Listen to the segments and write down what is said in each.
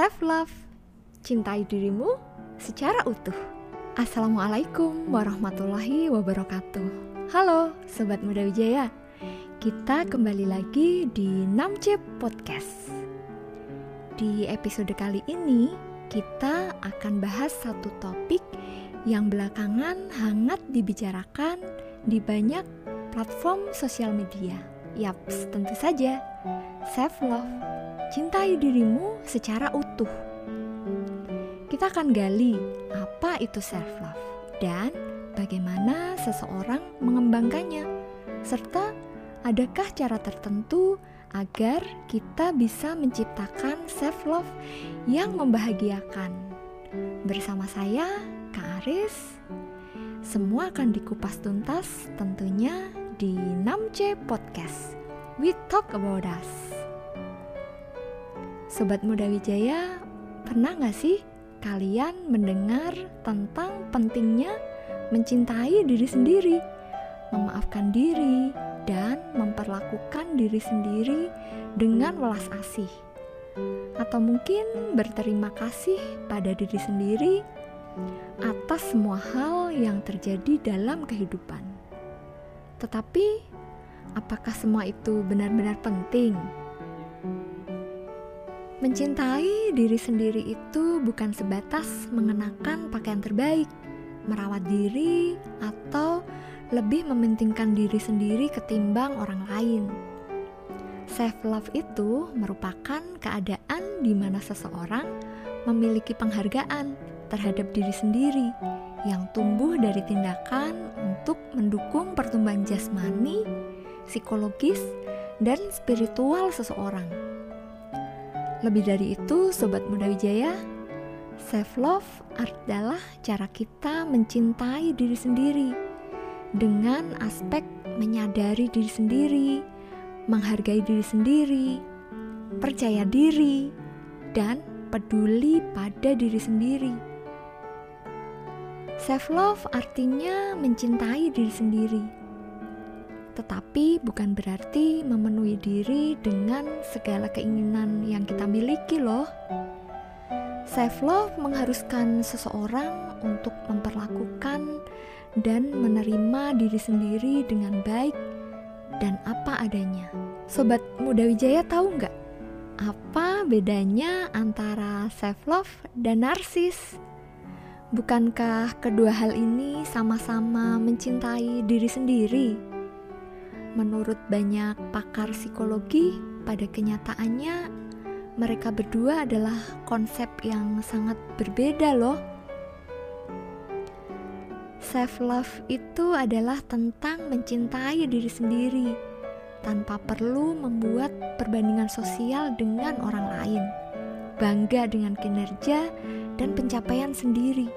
Self love, cintai dirimu secara utuh. Assalamualaikum warahmatullahi wabarakatuh. Halo Sobat Muda Wijaya, kita kembali lagi di Namce Podcast. Di episode kali ini, kita akan bahas satu topik yang belakangan hangat dibicarakan di banyak platform sosial media. Yaps, tentu saja, self love. Cintai dirimu secara utuh. Kita akan gali apa itu self love dan bagaimana seseorang mengembangkannya serta adakah cara tertentu agar kita bisa menciptakan self love yang membahagiakan. Bersama saya, Kak Aris, semua akan dikupas tuntas tentunya di 6C Podcast. We talk about us. Sobat Muda Wijaya, pernah gak sih kalian mendengar tentang pentingnya mencintai diri sendiri, memaafkan diri, dan memperlakukan diri sendiri dengan welas asih? Atau mungkin berterima kasih pada diri sendiri atas semua hal yang terjadi dalam kehidupan. Tetapi, apakah semua itu benar-benar penting? Mencintai diri sendiri itu bukan sebatas mengenakan pakaian terbaik, merawat diri, atau lebih mementingkan diri sendiri ketimbang orang lain. Self love itu merupakan keadaan di mana seseorang memiliki penghargaan terhadap diri sendiri yang tumbuh dari tindakan untuk mendukung pertumbuhan jasmani, psikologis, dan spiritual seseorang. Lebih dari itu, sobat muda Wijaya, self love adalah cara kita mencintai diri sendiri dengan aspek menyadari diri sendiri, menghargai diri sendiri, percaya diri, dan peduli pada diri sendiri. Self love artinya mencintai diri sendiri. Tetapi bukan berarti memenuhi diri dengan segala keinginan yang kita miliki loh. Self love mengharuskan seseorang untuk memperlakukan dan menerima diri sendiri dengan baik dan apa adanya. Sobat Muda Wijaya tahu nggak apa bedanya antara self love dan narsis? Bukankah kedua hal ini sama-sama mencintai diri sendiri? Menurut banyak pakar psikologi, pada kenyataannya mereka berdua adalah konsep yang sangat berbeda, loh. Self love itu adalah tentang mencintai diri sendiri tanpa perlu membuat perbandingan sosial dengan orang lain, bangga dengan kinerja dan pencapaian sendiri,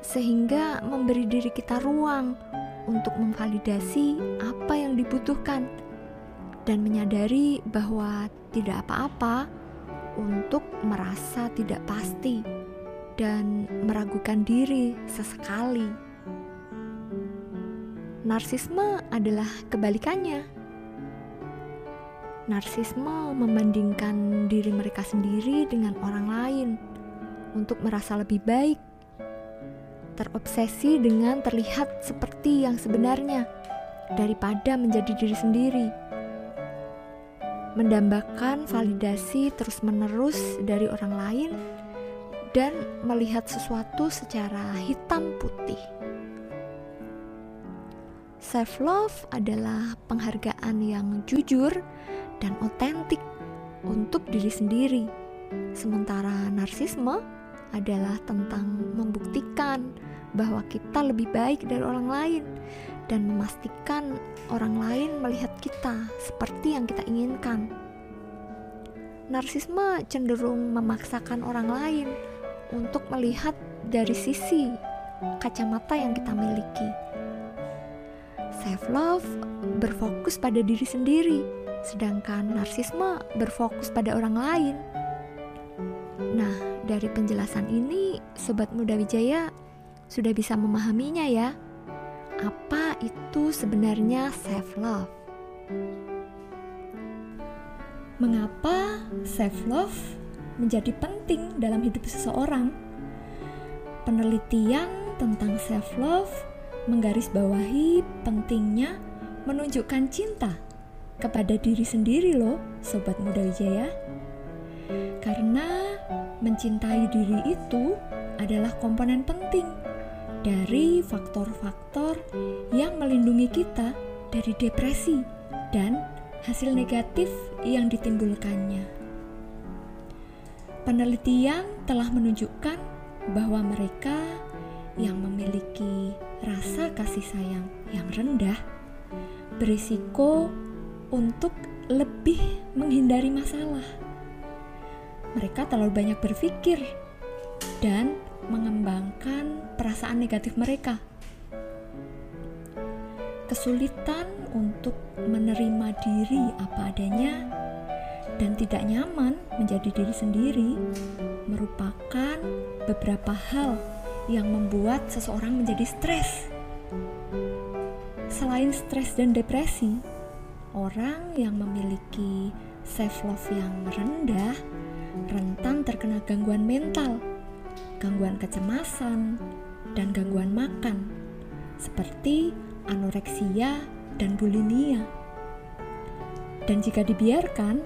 sehingga memberi diri kita ruang untuk memvalidasi apa yang dibutuhkan dan menyadari bahwa tidak apa-apa untuk merasa tidak pasti dan meragukan diri sesekali. Narsisme adalah kebalikannya. Narsisme membandingkan diri mereka sendiri dengan orang lain untuk merasa lebih baik, terobsesi dengan terlihat seperti yang sebenarnya daripada menjadi diri sendiri, mendambakan validasi terus-menerus dari orang lain, dan melihat sesuatu secara hitam putih. Self love adalah penghargaan yang jujur dan otentik untuk diri sendiri. Sementara narsisme adalah tentang membuktikan bahwa kita lebih baik dari orang lain dan memastikan orang lain melihat kita seperti yang kita inginkan. Narsisme cenderung memaksakan orang lain untuk melihat dari sisi kacamata yang kita miliki. Self love berfokus pada diri sendiri, sedangkan narsisme berfokus pada orang lain. Nah, dari penjelasan ini, Sobat Muda Wijaya sudah bisa memahaminya ya. Apa itu sebenarnya self-love? Mengapa self-love menjadi penting dalam hidup seseorang. Penelitian tentang self love menggarisbawahi pentingnya menunjukkan cinta kepada diri sendiri loh, sobat muda Wijaya. Karena mencintai diri itu adalah komponen penting dari faktor-faktor yang melindungi kita dari depresi dan hasil negatif yang ditimbulkannya. Penelitian telah menunjukkan bahwa mereka yang memiliki rasa kasih sayang yang rendah berisiko untuk lebih menghindari masalah. Mereka terlalu banyak berpikir dan mengembangkan perasaan negatif mereka. Kesulitan untuk menerima diri apa adanya dan tidak nyaman menjadi diri sendiri merupakan beberapa hal yang membuat seseorang menjadi stres. Selain stres dan depresi, orang yang memiliki self love yang rendah rentan terkena gangguan mental, gangguan kecemasan, dan gangguan makan, seperti anoreksia dan bulimia. Dan jika dibiarkan,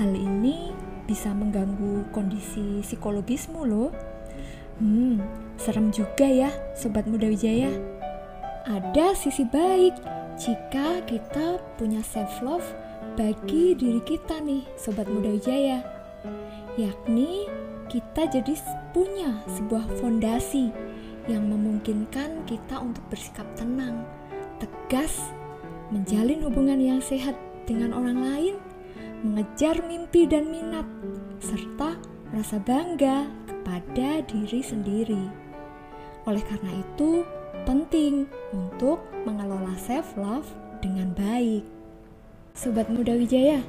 hal ini bisa mengganggu kondisi psikologismu loh. Hmm, serem juga ya Sobat Muda Wijaya. Ada sisi baik jika kita punya self love bagi diri kita nih Sobat Muda Wijaya. Yakni kita jadi punya sebuah fondasi yang memungkinkan kita untuk bersikap tenang, tegas, menjalin hubungan yang sehat dengan orang lain, mengejar mimpi dan minat, serta merasa bangga kepada diri sendiri. Oleh karena itu, penting untuk mengelola self-love dengan baik. Sobat Muda Wijaya,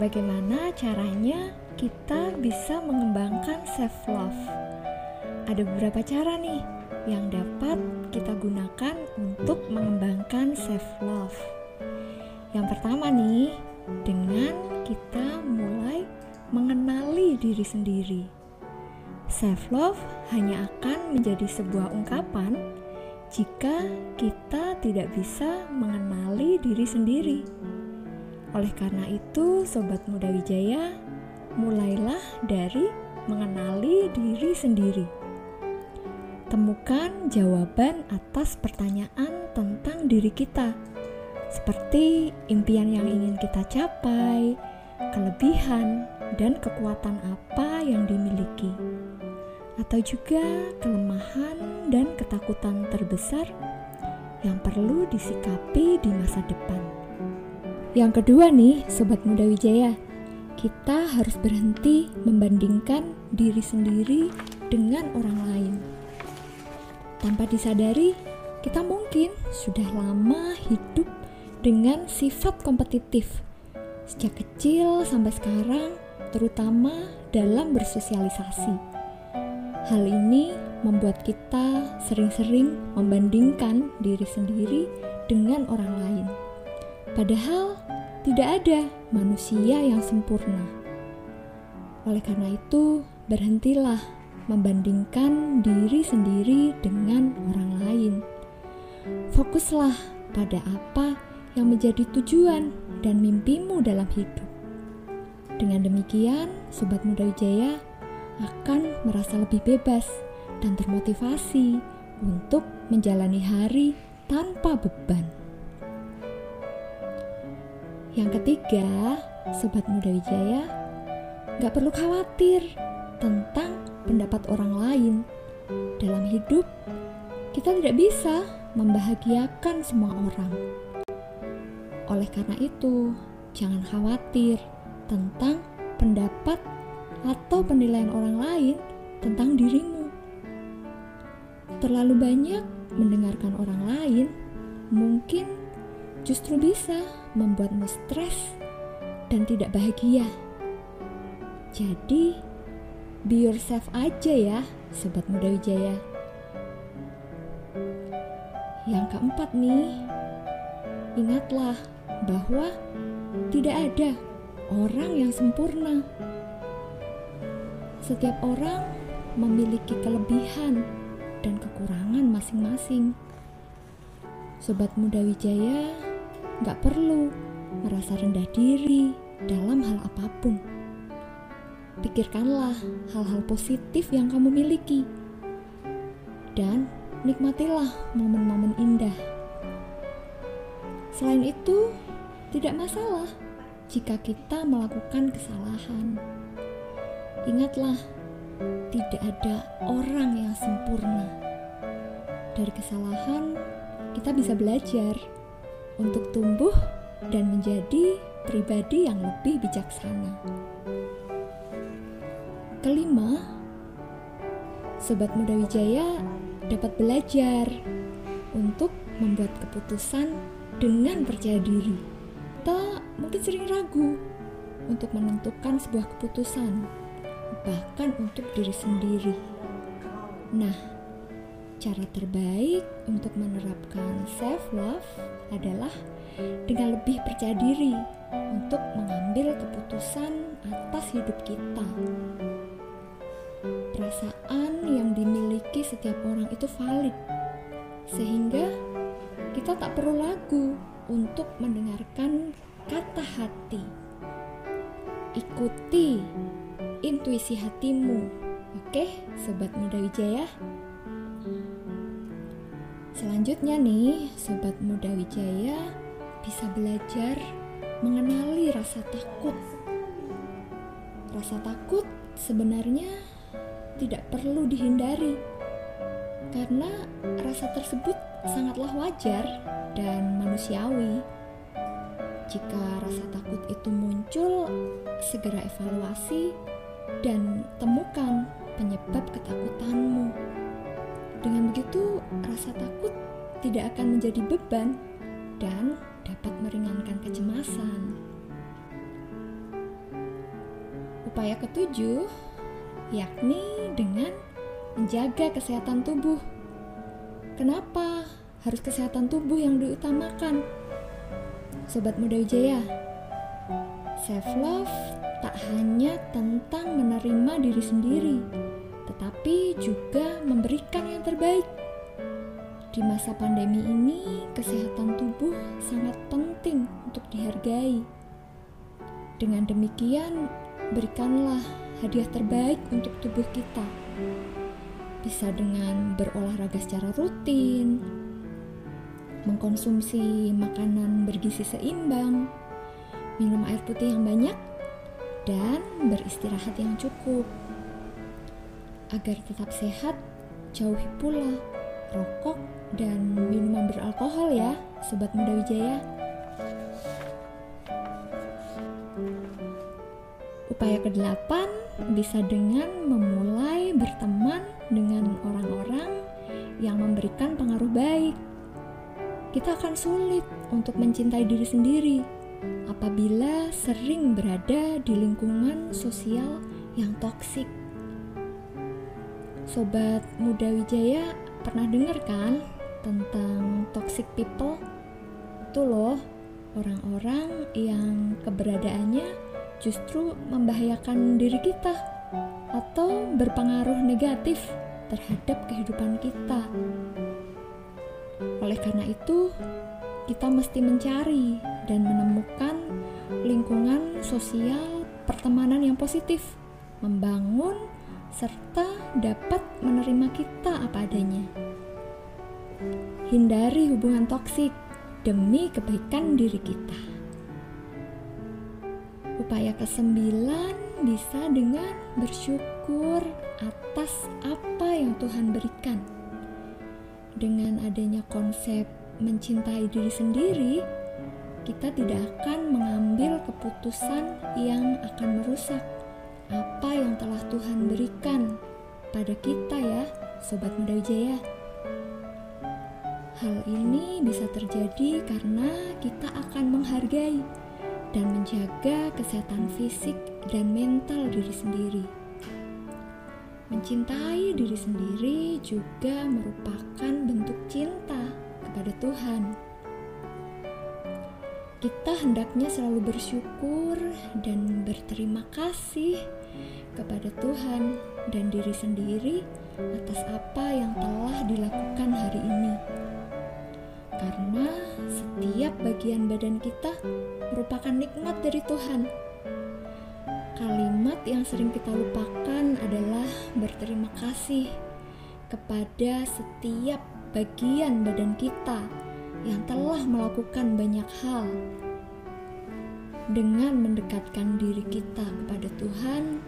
bagaimana caranya kita bisa mengembangkan self-love? Ada beberapa cara nih yang dapat kita gunakan untuk mengembangkan self-love. Yang pertama nih, dengan kita mulai mengenali diri sendiri. Self love hanya akan menjadi sebuah ungkapan jika kita tidak bisa mengenali diri sendiri. Oleh karena itu, sobat muda Wijaya, mulailah dari mengenali diri sendiri. Temukan jawaban atas pertanyaan tentang diri kita seperti impian yang ingin kita capai, kelebihan, dan kekuatan apa yang dimiliki, atau juga kelemahan dan ketakutan terbesar yang perlu disikapi di masa depan. Yang kedua nih, Sobat Muda Wijaya, kita harus berhenti membandingkan diri sendiri dengan orang lain. Tanpa disadari, kita mungkin sudah lama hidup dengan sifat kompetitif sejak kecil sampai sekarang, terutama dalam bersosialisasi. Hal ini membuat kita sering-sering membandingkan diri sendiri dengan orang lain, padahal tidak ada manusia yang sempurna. Oleh karena itu, berhentilah membandingkan diri sendiri dengan orang lain. Fokuslah pada apa yang menjadi tujuan dan mimpimu dalam hidup. Dengan demikian, Sobat Muda Wijaya akan merasa lebih bebas dan termotivasi untuk menjalani hari tanpa beban. Yang ketiga, Sobat Muda Wijaya, gak perlu khawatir tentang pendapat orang lain. Dalam hidup, kita tidak bisa membahagiakan semua orang oleh karena itu, jangan khawatir tentang pendapat atau penilaian orang lain tentang dirimu. Terlalu banyak mendengarkan orang lain mungkin justru bisa membuatmu stres dan tidak bahagia. Jadi, be yourself aja ya, sobat muda Wijaya. Yang keempat nih, ingatlah bahwa tidak ada orang yang sempurna. Setiap orang memiliki kelebihan dan kekurangan masing-masing. Sobat Muda Wijaya nggak perlu merasa rendah diri dalam hal apa pun. Pikirkanlah hal-hal positif yang kamu miliki dan nikmatilah momen-momen indah. Selain itu, tidak masalah jika kita melakukan kesalahan. Ingatlah, tidak ada orang yang sempurna. Dari kesalahan, kita bisa belajar untuk tumbuh dan menjadi pribadi yang lebih bijaksana. Kelima, Sobat Muda Wijaya dapat belajar untuk membuat keputusan dengan percaya diri. Kita mungkin sering ragu untuk menentukan sebuah keputusan bahkan untuk diri sendiri. Nah, cara terbaik untuk menerapkan self love adalah dengan lebih percaya diri untuk mengambil keputusan atas hidup kita. Perasaan yang dimiliki setiap orang itu valid, sehingga kita tak perlu lagu untuk mendengarkan kata hati. Ikuti intuisi hatimu. Oke, sobat muda Wijaya. Selanjutnya nih, sobat muda Wijaya bisa belajar mengenali rasa takut. Rasa takut sebenarnya tidak perlu dihindari. Karena rasa tersebut sangatlah wajar dan manusiawi. Jika rasa takut itu muncul, segera evaluasi dan temukan penyebab ketakutanmu. Dengan begitu, rasa takut tidak akan menjadi beban dan dapat meringankan kecemasan. Upaya ketujuh yakni dengan menjaga kesehatan tubuh. Kenapa harus kesehatan tubuh yang diutamakan? Sobat Muda Wijaya, self love tak hanya tentang menerima diri sendiri, tetapi juga memberikan yang terbaik. Di masa pandemi ini, kesehatan tubuh sangat penting untuk dihargai. Dengan demikian, berikanlah hadiah terbaik untuk tubuh kita. Bisa dengan berolahraga secara rutin, mengkonsumsi makanan bergizi seimbang, minum air putih yang banyak, dan beristirahat yang cukup. Agar tetap sehat, jauhi pula rokok dan minuman beralkohol ya, sobat muda Wijaya. Upaya kedelapan bisa dengan memulai berteman dengan orang-orang yang memberikan pengaruh baik. Kita akan sulit untuk mencintai diri sendiri apabila sering berada di lingkungan sosial yang toksik. Sobat Muda Wijaya pernah dengar kan tentang toxic people? Itu loh, orang-orang yang keberadaannya justru membahayakan diri kita atau berpengaruh negatif terhadap kehidupan kita. Oleh karena itu, kita mesti mencari dan menemukan lingkungan sosial pertemanan yang positif, membangun serta dapat menerima kita apa adanya. Hindari hubungan toksik demi kebaikan diri kita. Upaya kesembilan bisa dengan bersyukur atas apa yang Tuhan berikan. Dengan adanya konsep mencintai diri sendiri, kita tidak akan mengambil keputusan yang akan merusak apa yang telah Tuhan berikan pada kita ya, Sobat Muda Wijaya. Hal ini bisa terjadi karena kita akan menghargai dan menjaga kesehatan fisik dan mental diri sendiri. Mencintai diri sendiri juga merupakan bentuk cinta kepada Tuhan. kita hendaknya selalu bersyukur dan berterima kasih kepada Tuhan dan diri sendiri atas apa yang telah dilakukan hari ini. Karena setiap bagian badan kita merupakan nikmat dari Tuhan. Kalimat yang sering kita lupakan adalah berterima kasih kepada setiap bagian badan kita yang telah melakukan banyak hal. Dengan mendekatkan diri kita kepada Tuhan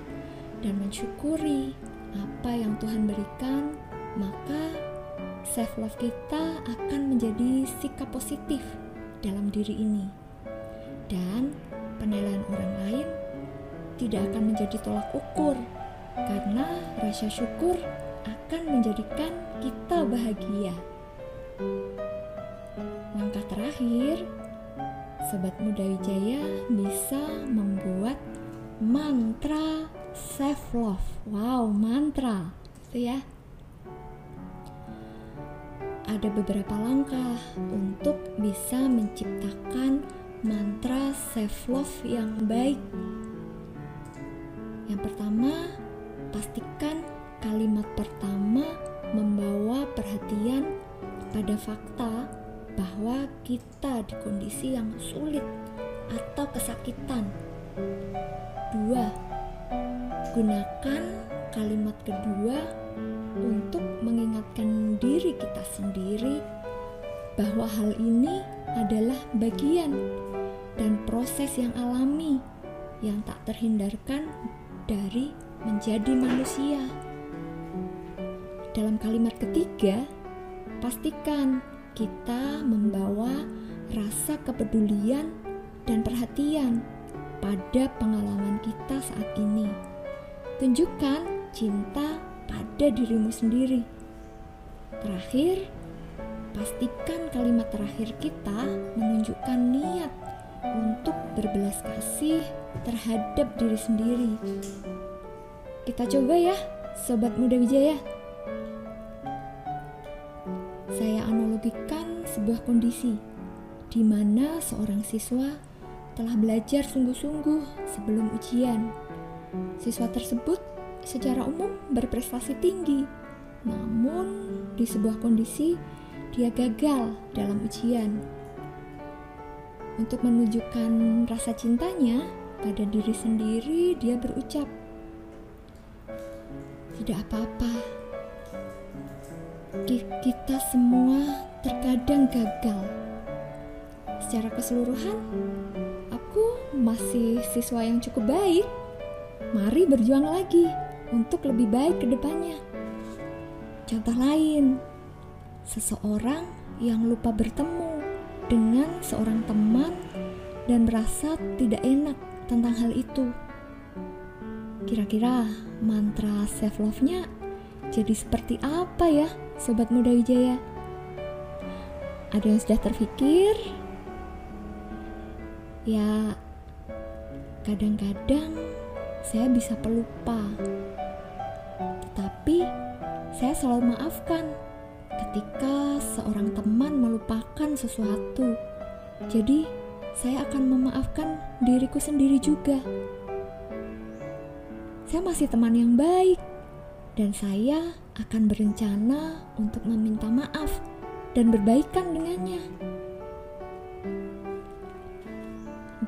dan mensyukuri apa yang Tuhan berikan, maka self love kita akan menjadi sikap positif dalam diri ini. Dan penilaian orang lain tidak akan menjadi tolak ukur karena rasa syukur akan menjadikan kita bahagia. Langkah terakhir, Sobat Muda Wijaya bisa membuat mantra self love. Wow, mantra. Itu ya. Ada beberapa langkah untuk bisa menciptakan mantra self love yang baik. Yang pertama, pastikan kalimat pertama membawa perhatian pada fakta bahwa kita di kondisi yang sulit atau kesakitan. Dua, gunakan kalimat kedua untuk mengingatkan diri kita sendiri bahwa hal ini adalah bagian dan proses yang alami yang tak terhindarkan dari menjadi manusia. Dalam kalimat ketiga, pastikan kita membawa rasa kepedulian dan perhatian pada pengalaman kita saat ini. Tunjukkan cinta pada dirimu sendiri. Terakhir, pastikan kalimat terakhir kita menunjukkan niat untuk berbelas kasih terhadap diri sendiri. Kita coba ya, sobat muda Wijaya. Saya sebuah kondisi di mana seorang siswa telah belajar sungguh-sungguh sebelum ujian. Siswa tersebut secara umum berprestasi tinggi, namun di sebuah kondisi dia gagal dalam ujian. Untuk menunjukkan rasa cintanya pada diri sendiri, dia berucap, "Tidak apa-apa, kita semua terkadang gagal. Secara keseluruhan, aku masih siswa yang cukup baik. Mari berjuang lagi untuk lebih baik ke depannya. Contoh lain, seseorang yang lupa bertemu dengan seorang teman dan merasa tidak enak tentang hal itu. Kira-kira mantra self love-nya jadi seperti apa ya? Sobat Muda Wijaya? Ada yang sudah terpikir? Ya, kadang-kadang saya bisa pelupa. Tetapi saya selalu maafkan ketika seorang teman melupakan sesuatu. Jadi, saya akan memaafkan diriku sendiri juga. Saya masih teman yang baik, dan saya akan berencana untuk meminta maaf dan berbaikan dengannya.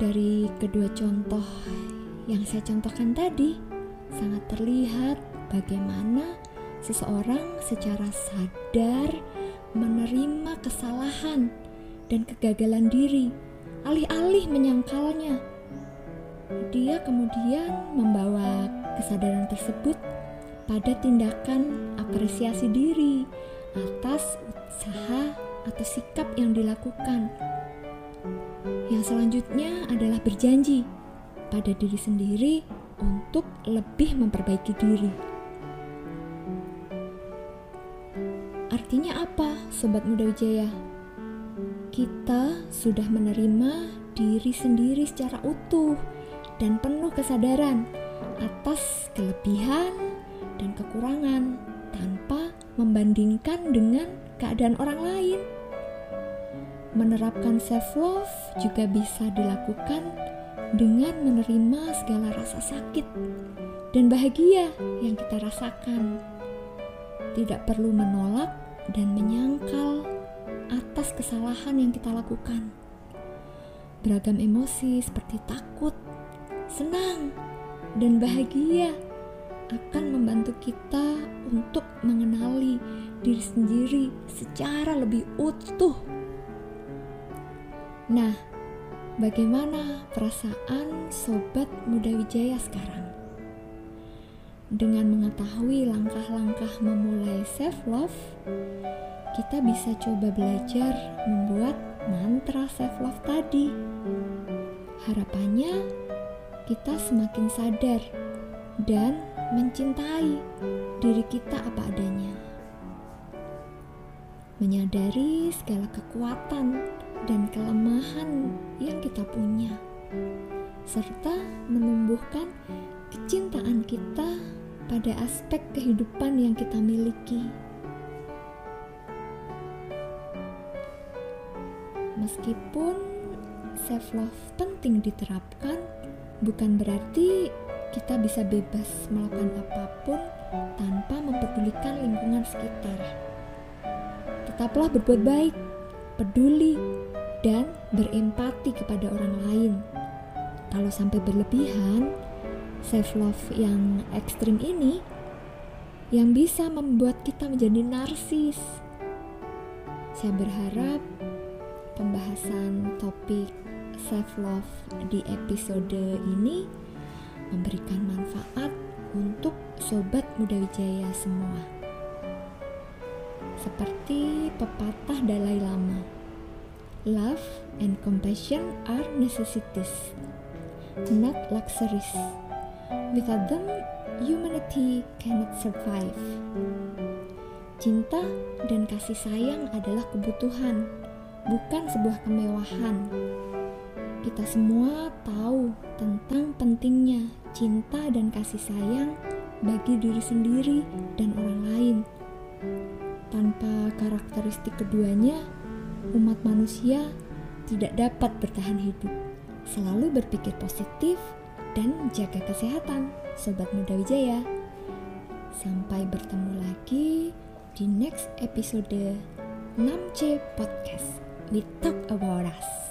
Dari kedua contoh yang saya contohkan tadi, sangat terlihat bagaimana seseorang secara sadar menerima kesalahan dan kegagalan diri, alih-alih menyangkalnya. Dia kemudian membawa kesadaran tersebut pada tindakan apresiasi diri atas usaha atau sikap yang dilakukan. Yang selanjutnya adalah berjanji pada diri sendiri untuk lebih memperbaiki diri. Artinya apa, sobat muda Wijaya? Kita sudah menerima diri sendiri secara utuh dan penuh kesadaran atas kelebihan dan kekurangan tanpa membandingkan dengan keadaan orang lain. Menerapkan self-love juga bisa dilakukan dengan menerima segala rasa sakit dan bahagia yang kita rasakan. Tidak perlu menolak dan menyangkal atas kesalahan yang kita lakukan. Beragam emosi seperti takut, senang, dan bahagia akan membantu kita untuk mengenali diri sendiri secara lebih utuh Nah, bagaimana perasaan sobat muda Wijaya sekarang? Dengan mengetahui langkah-langkah memulai self love, kita bisa coba belajar membuat mantra self love tadi. Harapannya kita semakin sadar dan mencintai diri kita apa adanya. Menyadari segala kekuatan dan kelemahan yang kita punya, serta menumbuhkan kecintaan kita pada aspek kehidupan yang kita miliki. Meskipun self love penting diterapkan, bukan berarti kita bisa bebas melakukan apa pun tanpa mempedulikan lingkungan sekitar. Tetaplah berbuat baik, peduli, dan berempati kepada orang lain. Kalau sampai berlebihan, self love yang ekstrim ini yang bisa membuat kita menjadi narsis. Saya berharap pembahasan topik self love di episode ini memberikan manfaat untuk sobat muda wijaya semua. Seperti pepatah Dalai Lama Love and compassion are necessities, not luxuries. Without them, humanity cannot survive. Cinta dan kasih sayang adalah kebutuhan, bukan sebuah kemewahan. Kita semua tahu tentang pentingnya cinta dan kasih sayang bagi diri sendiri dan orang lain. Tanpa karakteristik keduanya, umat manusia tidak dapat bertahan hidup. Selalu berpikir positif dan jaga kesehatan, Sobat Muda Wijaya. Sampai bertemu lagi di next episode 6C Podcast. We talk about us.